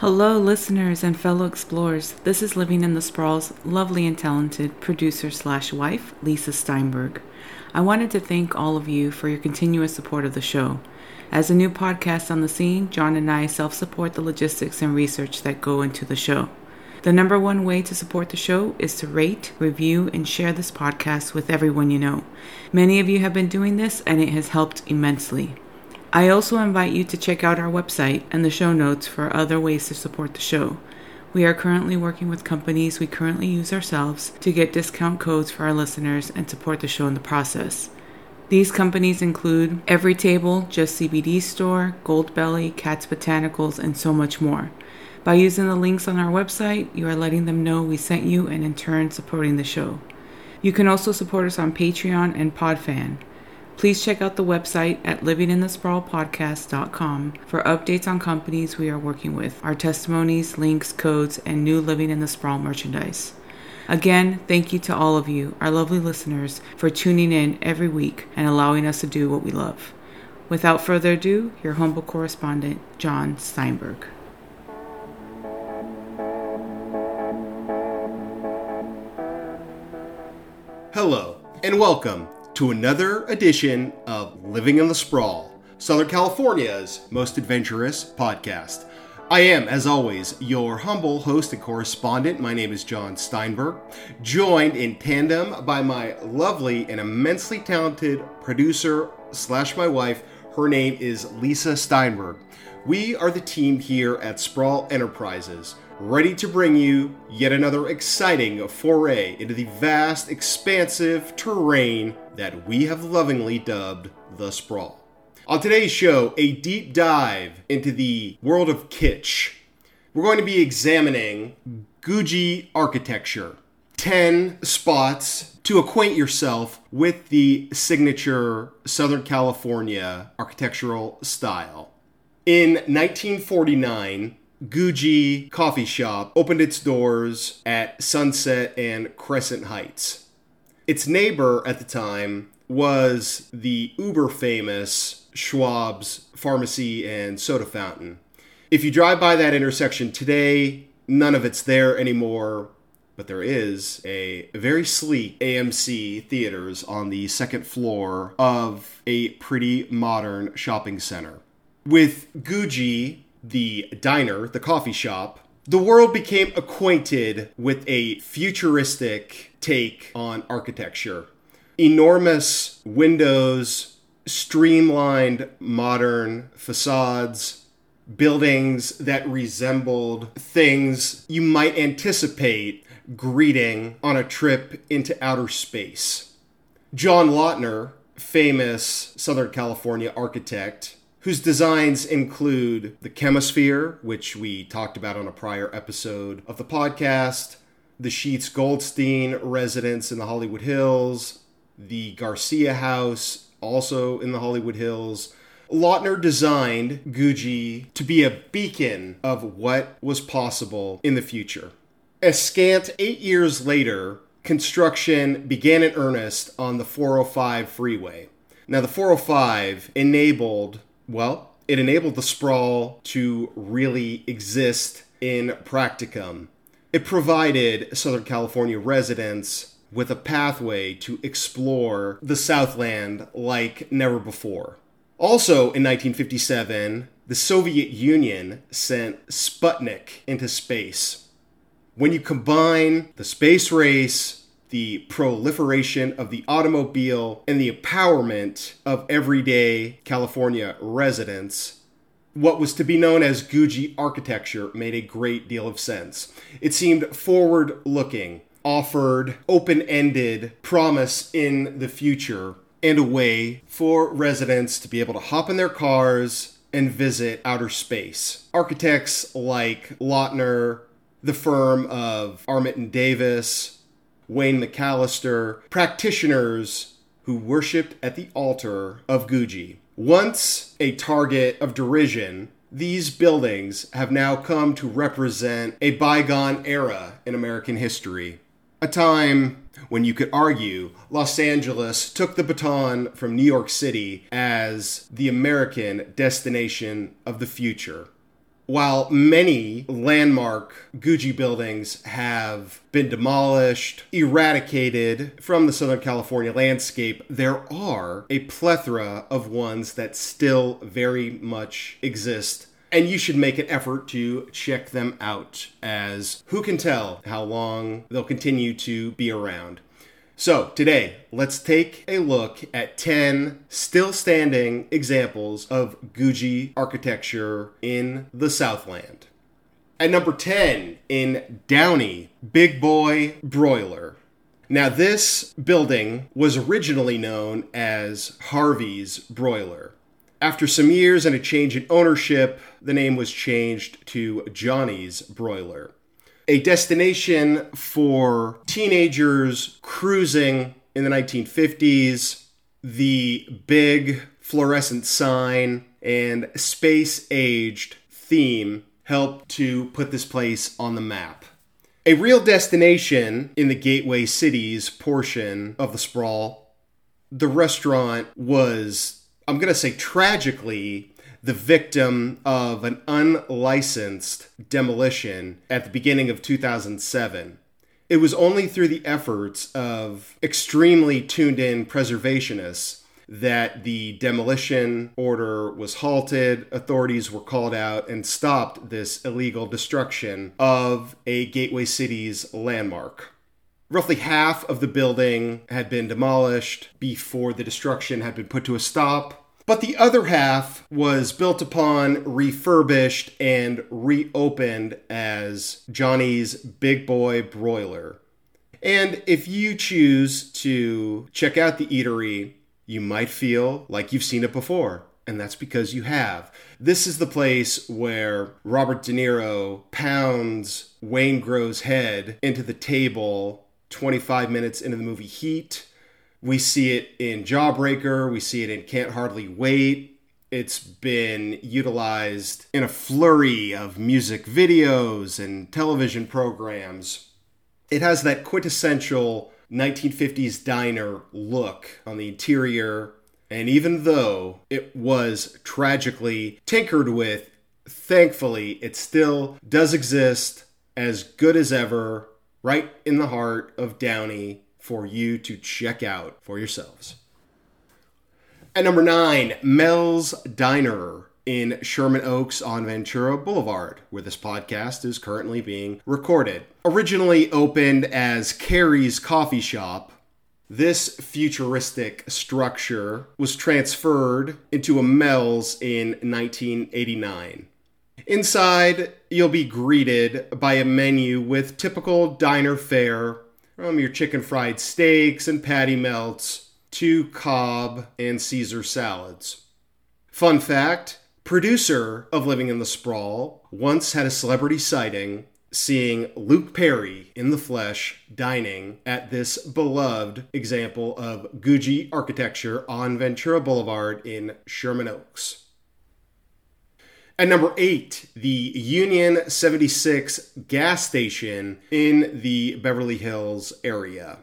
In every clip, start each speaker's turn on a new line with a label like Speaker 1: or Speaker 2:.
Speaker 1: Hello, listeners and fellow explorers. This is Living in the Sprawl's lovely and talented producer slash wife, Lisa Steinberg. I wanted to thank all of you for your continuous support of the show. As a new podcast on the scene, John and I self support the logistics and research that go into the show. The number one way to support the show is to rate, review, and share this podcast with everyone you know. Many of you have been doing this, and it has helped immensely. I also invite you to check out our website and the show notes for other ways to support the show. We are currently working with companies we currently use ourselves to get discount codes for our listeners and support the show in the process. These companies include Everytable, Just CBD Store, Goldbelly, Cat's Botanicals, and so much more. By using the links on our website, you are letting them know we sent you and in turn supporting the show. You can also support us on Patreon and Podfan. Please check out the website at livinginthesprawlpodcast.com for updates on companies we are working with, our testimonies, links, codes, and new Living in the Sprawl merchandise. Again, thank you to all of you, our lovely listeners, for tuning in every week and allowing us to do what we love. Without further ado, your humble correspondent, John Steinberg.
Speaker 2: Hello, and welcome to another edition of Living in the Sprawl, Southern California's most adventurous podcast. I am, as always, your humble host and correspondent. My name is John Steinberg, joined in tandem by my lovely and immensely talented producer slash my wife. Her name is Lisa Steinberg. We are the team here at Sprawl Enterprises ready to bring you yet another exciting foray into the vast, expansive terrain that we have lovingly dubbed the Sprawl. On today's show, a deep dive into the world of kitsch. We're going to be examining Googie architecture. 10 spots to acquaint yourself with the signature Southern California architectural style. In 1949, Googie Coffee Shop opened its doors at Sunset and Crescent Heights. Its neighbor at the time was the uber famous Schwab's Pharmacy and Soda Fountain. If you drive by that intersection today, none of it's there anymore, but there is a very sleek AMC theaters on the second floor of a pretty modern shopping center. With Googie the diner, the coffee shop, the world became acquainted with a futuristic take on architecture. Enormous windows, streamlined modern facades, buildings that resembled things you might anticipate greeting on a trip into outer space. John Lautner, famous Southern California architect, whose designs include the Chemosphere, which we talked about on a prior episode of the podcast, the Sheats Goldstein residence in the Hollywood Hills, the Garcia House, also in the Hollywood Hills. Lautner designed Googie to be a beacon of what was possible in the future. A scant eight years later, construction began in earnest on the 405 freeway. Now, the 405 enabled well, it enabled the sprawl to really exist in practicum. It provided Southern California residents with a pathway to explore the Southland like never before. Also in 1957, the Soviet Union sent Sputnik into space. When you combine the space race the proliferation of the automobile and the empowerment of everyday California residents, what was to be known as Googie architecture made a great deal of sense. It seemed forward looking, offered open ended promise in the future, and a way for residents to be able to hop in their cars and visit outer space. Architects like Lautner, the firm of Armet and Davis, Wayne McAllister, practitioners who worshipped at the altar of Googie. Once a target of derision, these buildings have now come to represent a bygone era in American history. A time when you could argue Los Angeles took the baton from New York City as the American destination of the future. While many landmark Googie buildings have been demolished, eradicated from the Southern California landscape, there are a plethora of ones that still very much exist. And you should make an effort to check them out, as who can tell how long they'll continue to be around. So, today, let's take a look at 10 still standing examples of Googie architecture in the Southland. At number 10, in Downey, Big Boy Broiler. Now, this building was originally known as Harvey's Broiler. After some years and a change in ownership, the name was changed to Johnny's Broiler a destination for teenagers cruising in the 1950s. The big fluorescent sign and space aged theme helped to put this place on the map. A real destination in the gateway cities portion of the sprawl, the restaurant was, I'm going to say tragically, the victim of an unlicensed demolition at the beginning of 2007. It was only through the efforts of extremely tuned in preservationists that the demolition order was halted, authorities were called out, and stopped this illegal destruction of a Gateway City's landmark. Roughly half of the building had been demolished before the destruction had been put to a stop. But the other half was built upon, refurbished, and reopened as Johnny's Big Boy Broiler. And if you choose to check out the eatery, you might feel like you've seen it before. And that's because you have. This is the place where Robert De Niro pounds Wayne Waingro's head into the table 25 minutes into the movie Heat we see it in Jawbreaker, we see it in Can't Hardly Wait. It's been utilized in a flurry of music videos and television programs. It has that quintessential 1950s diner look on the interior, and even though it was tragically tinkered with, thankfully it still does exist as good as ever, right in the heart of Downey for you to check out for yourselves. At number nine, Mel's Diner in Sherman Oaks on Ventura Boulevard, where this podcast is currently being recorded. Originally opened as Carrie's Coffee Shop, this futuristic structure was transferred into a Mel's in 1989. Inside, you'll be greeted by a menu with typical diner fare from your chicken fried steaks and patty melts to Cobb and Caesar salads. Fun fact producer of Living in the Sprawl once had a celebrity sighting seeing Luke Perry in the flesh dining at this beloved example of Googie architecture on Ventura Boulevard in Sherman Oaks. At number eight, the Union 76 gas station in the Beverly Hills area.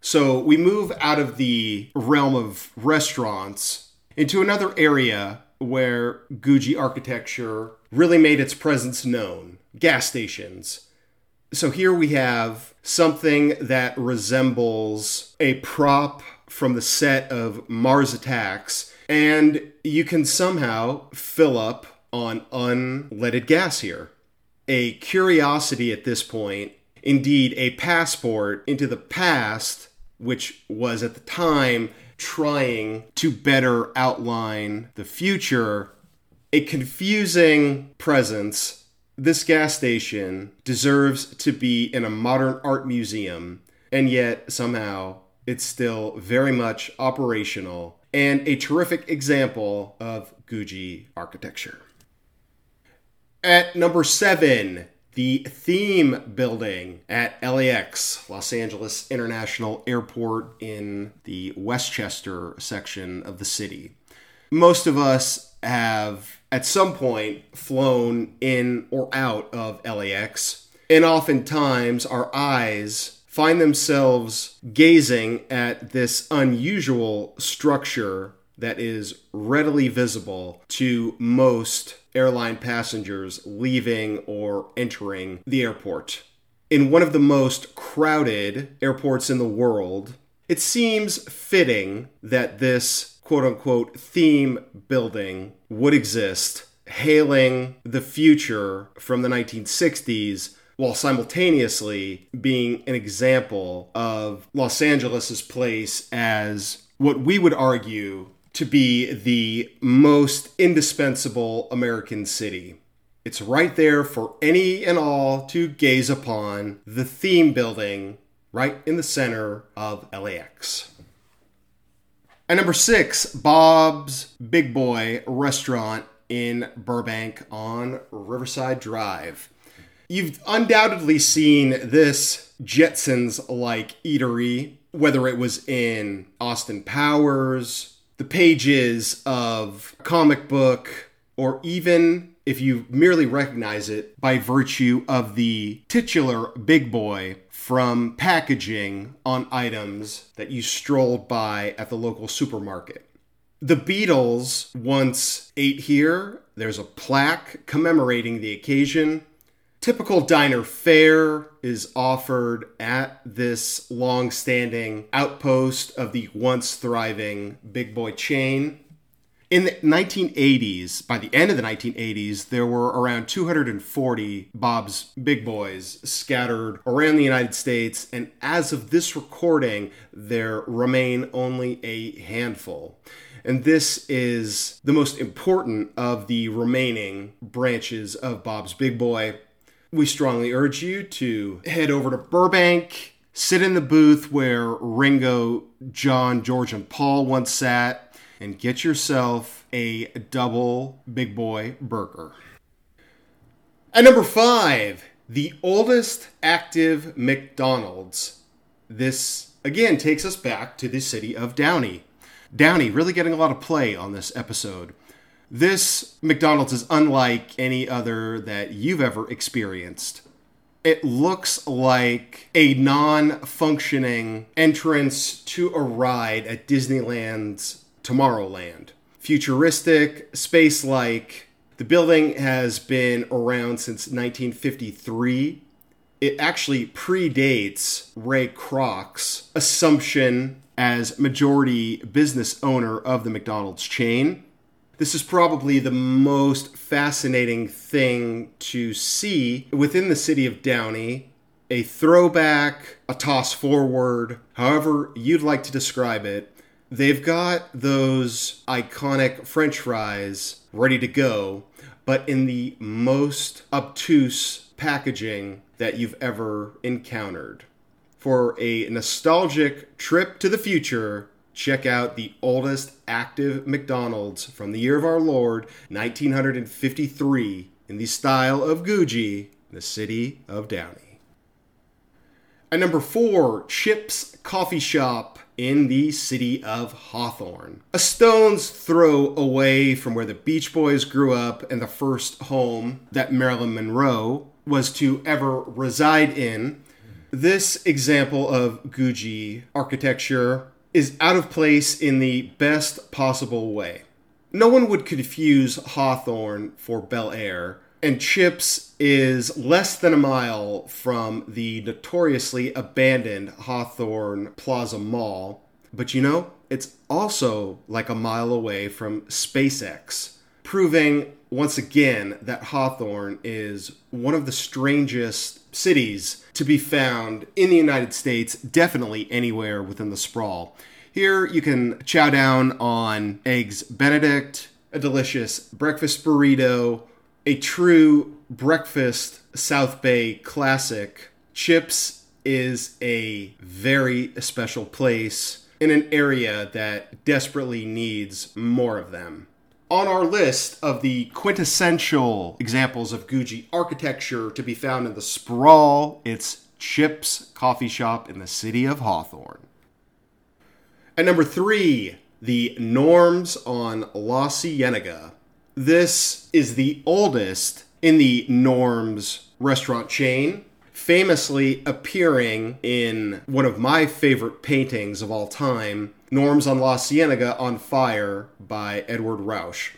Speaker 2: So we move out of the realm of restaurants into another area where Googie architecture really made its presence known gas stations. So here we have something that resembles a prop from the set of Mars Attacks, and you can somehow fill up on unleaded gas here. A curiosity at this point, indeed, a passport into the past, which was at the time trying to better outline the future. A confusing presence. This gas station deserves to be in a modern art museum, and yet somehow it's still very much operational and a terrific example of Googie architecture. At number seven, the theme building at LAX, Los Angeles International Airport in the Westchester section of the city. Most of us have at some point flown in or out of LAX, and oftentimes our eyes find themselves gazing at this unusual structure that is readily visible to most airline passengers leaving or entering the airport. In one of the most crowded airports in the world, it seems fitting that this quote unquote theme building would exist, hailing the future from the 1960s while simultaneously being an example of Los Angeles's place as what we would argue to be the most indispensable American city. It's right there for any and all to gaze upon the theme building right in the center of LAX. And number six, Bob's Big Boy Restaurant in Burbank on Riverside Drive. You've undoubtedly seen this Jetsons like eatery, whether it was in Austin Powers, the pages of comic book, or even if you merely recognize it by virtue of the titular big boy from packaging on items that you strolled by at the local supermarket. The Beatles once ate here. There's a plaque commemorating the occasion. Typical diner fare is offered at this long standing outpost of the once thriving Big Boy chain. In the 1980s, by the end of the 1980s, there were around 240 Bob's Big Boys scattered around the United States, and as of this recording, there remain only a handful. And this is the most important of the remaining branches of Bob's Big Boy we strongly urge you to head over to Burbank, sit in the booth where Ringo, John, George, and Paul once sat, and get yourself a double big boy burger. At number five, the oldest active McDonald's. This again takes us back to the city of Downey. Downey really getting a lot of play on this episode. This McDonald's is unlike any other that you've ever experienced. It looks like a non functioning entrance to a ride at Disneyland's Tomorrowland. Futuristic, space like. The building has been around since 1953. It actually predates Ray Kroc's assumption as majority business owner of the McDonald's chain. This is probably the most fascinating thing to see within the city of Downey. A throwback, a toss forward, however you'd like to describe it. They've got those iconic french fries ready to go, but in the most obtuse packaging that you've ever encountered. For a nostalgic trip to the future, check out the oldest active McDonald's from the year of our Lord, 1953, in the style of Googie, the city of Downey. At number four, Chips Coffee Shop in the city of Hawthorne. A stone's throw away from where the Beach Boys grew up and the first home that Marilyn Monroe was to ever reside in. This example of Googie architecture is out of place in the best possible way. No one would confuse Hawthorne for Bel Air, and Chips is less than a mile from the notoriously abandoned Hawthorne Plaza Mall. But you know, it's also like a mile away from SpaceX, proving once again that Hawthorne is one of the strangest cities to be found in the United States, definitely anywhere within the sprawl. Here you can chow down on eggs Benedict, a delicious breakfast burrito, a true breakfast South Bay classic. Chips is a very special place in an area that desperately needs more of them. On our list of the quintessential examples of Googie architecture to be found in the sprawl, it's Chips Coffee Shop in the city of Hawthorne. At number three, the Norms on La Cienega. This is the oldest in the Norms restaurant chain, famously appearing in one of my favorite paintings of all time, Norms on La Cienega on Fire by Edward Ruscha.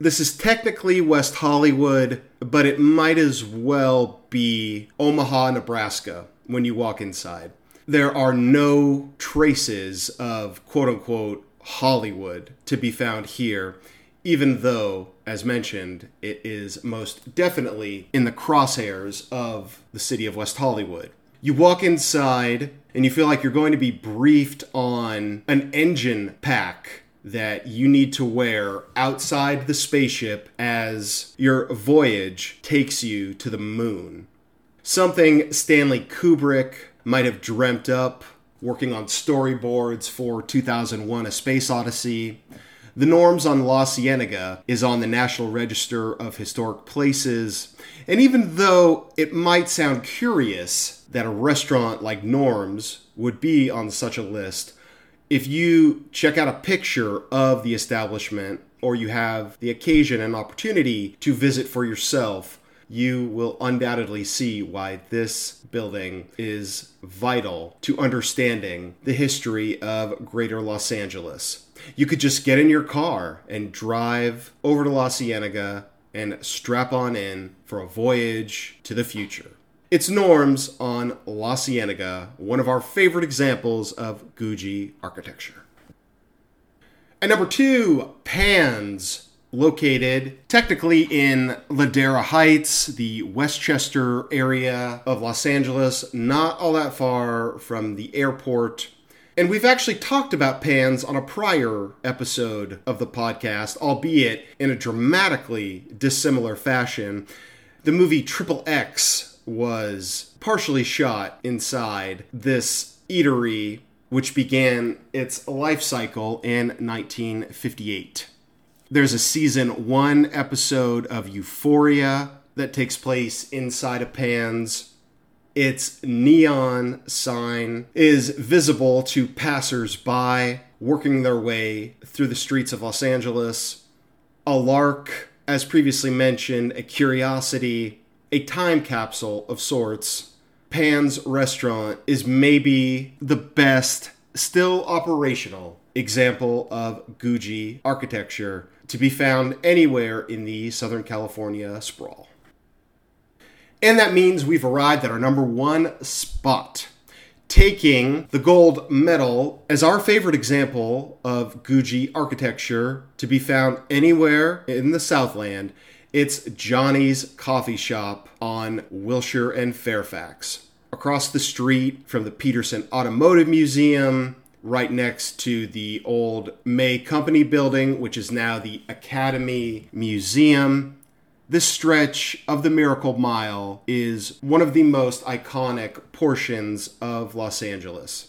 Speaker 2: This is technically West Hollywood, but it might as well be Omaha, Nebraska when you walk inside. There are no traces of quote unquote Hollywood to be found here, even though, as mentioned, it is most definitely in the crosshairs of the city of West Hollywood. You walk inside and you feel like you're going to be briefed on an engine pack that you need to wear outside the spaceship as your voyage takes you to the moon. Something Stanley Kubrick might have dreamt up working on storyboards for 2001 A Space Odyssey. The Norms on La Cienega is on the National Register of Historic Places, and even though it might sound curious that a restaurant like Norms would be on such a list, if you check out a picture of the establishment or you have the occasion and opportunity to visit for yourself, you will undoubtedly see why this building is vital to understanding the history of greater Los Angeles. You could just get in your car and drive over to La Cienega and strap on in for a voyage to the future. It's Norms on La Cienega, one of our favorite examples of Googie architecture. And number two, Pann's, located technically in Ladera Heights, the Westchester area of Los Angeles, not all that far from the airport. And we've actually talked about Pann's on a prior episode of the podcast, albeit in a dramatically dissimilar fashion. The movie Triple X was partially shot inside this eatery, which began its life cycle in 1958. There's a season one episode of Euphoria that takes place inside of Pann's. Its neon sign is visible to passers-by working their way through the streets of Los Angeles. A lark, as previously mentioned, a curiosity, a time capsule of sorts. Pann's restaurant is maybe the best, still operational example of Googie architecture to be found anywhere in the Southern California sprawl. And that means we've arrived at our number one spot, taking the gold medal as our favorite example of Googie architecture to be found anywhere in the Southland it's Johnny's Coffee Shop on Wilshire and Fairfax. Across the street from the Petersen Automotive Museum, right next to the old May Company building, which is now the Academy Museum. This stretch of the Miracle Mile is one of the most iconic portions of Los Angeles.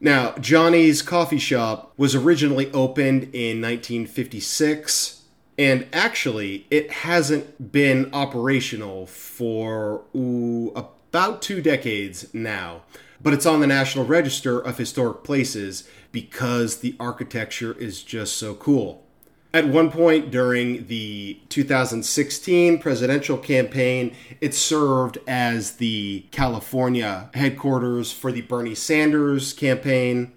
Speaker 2: Now, Johnny's Coffee Shop was originally opened in 1956 and actually, it hasn't been operational for ooh, about two decades now. But it's on the National Register of Historic Places because the architecture is just so cool. At one point during the 2016 presidential campaign, it served as the California headquarters for the Bernie Sanders campaign.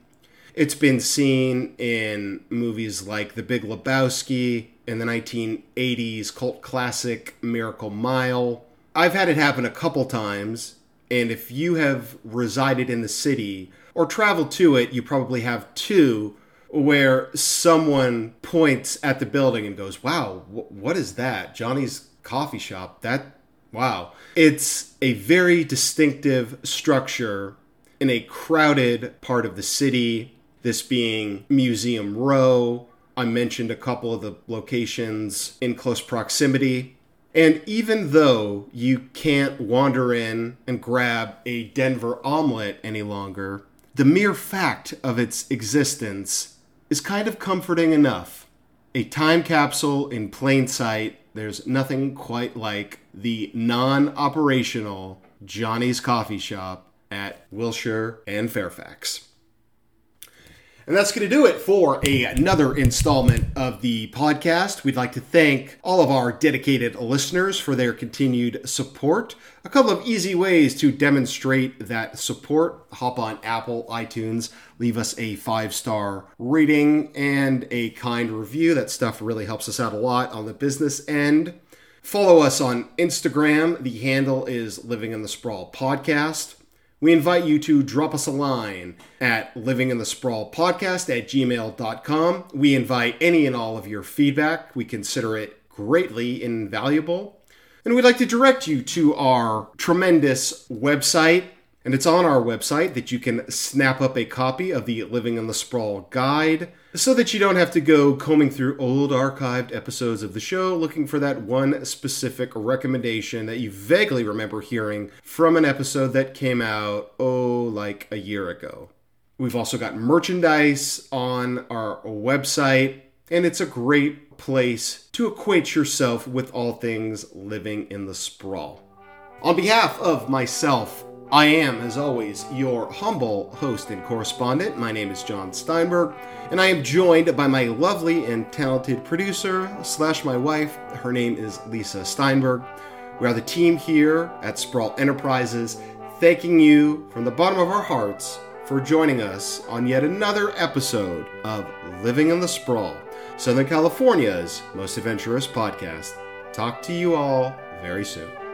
Speaker 2: It's been seen in movies like The Big Lebowski, in the 1980s cult classic Miracle Mile. I've had it happen a couple times, and if you have resided in the city or traveled to it, you probably have two where someone points at the building and goes, Wow, what is that? Johnny's coffee shop. That, wow. It's a very distinctive structure in a crowded part of the city, this being Museum Row I mentioned a couple of the locations in close proximity. And even though you can't wander in and grab a Denver omelet any longer, the mere fact of its existence is kind of comforting enough. A time capsule in plain sight, there's nothing quite like the non operational Johnny's Coffee Shop at Wilshire and Fairfax. And that's going to do it for a, another installment of the podcast. We'd like to thank all of our dedicated listeners for their continued support. A couple of easy ways to demonstrate that support hop on Apple, iTunes, leave us a five star rating and a kind review. That stuff really helps us out a lot on the business end. Follow us on Instagram. The handle is Living in the Sprawl Podcast. We invite you to drop us a line at livinginthesprawlpodcast at gmail.com. We invite any and all of your feedback. We consider it greatly invaluable. And we'd like to direct you to our tremendous website. And it's on our website that you can snap up a copy of the Living in the Sprawl guide so that you don't have to go combing through old archived episodes of the show looking for that one specific recommendation that you vaguely remember hearing from an episode that came out, oh, like a year ago. We've also got merchandise on our website, and it's a great place to acquaint yourself with all things living in the sprawl. On behalf of myself I am, as always, your humble host and correspondent. My name is John Steinberg, and I am joined by my lovely and talented producer slash my wife. Her name is Lisa Steinberg. We are the team here at Sprawl Enterprises, thanking you from the bottom of our hearts for joining us on yet another episode of Living in the Sprawl, Southern California's most adventurous podcast. Talk to you all very soon.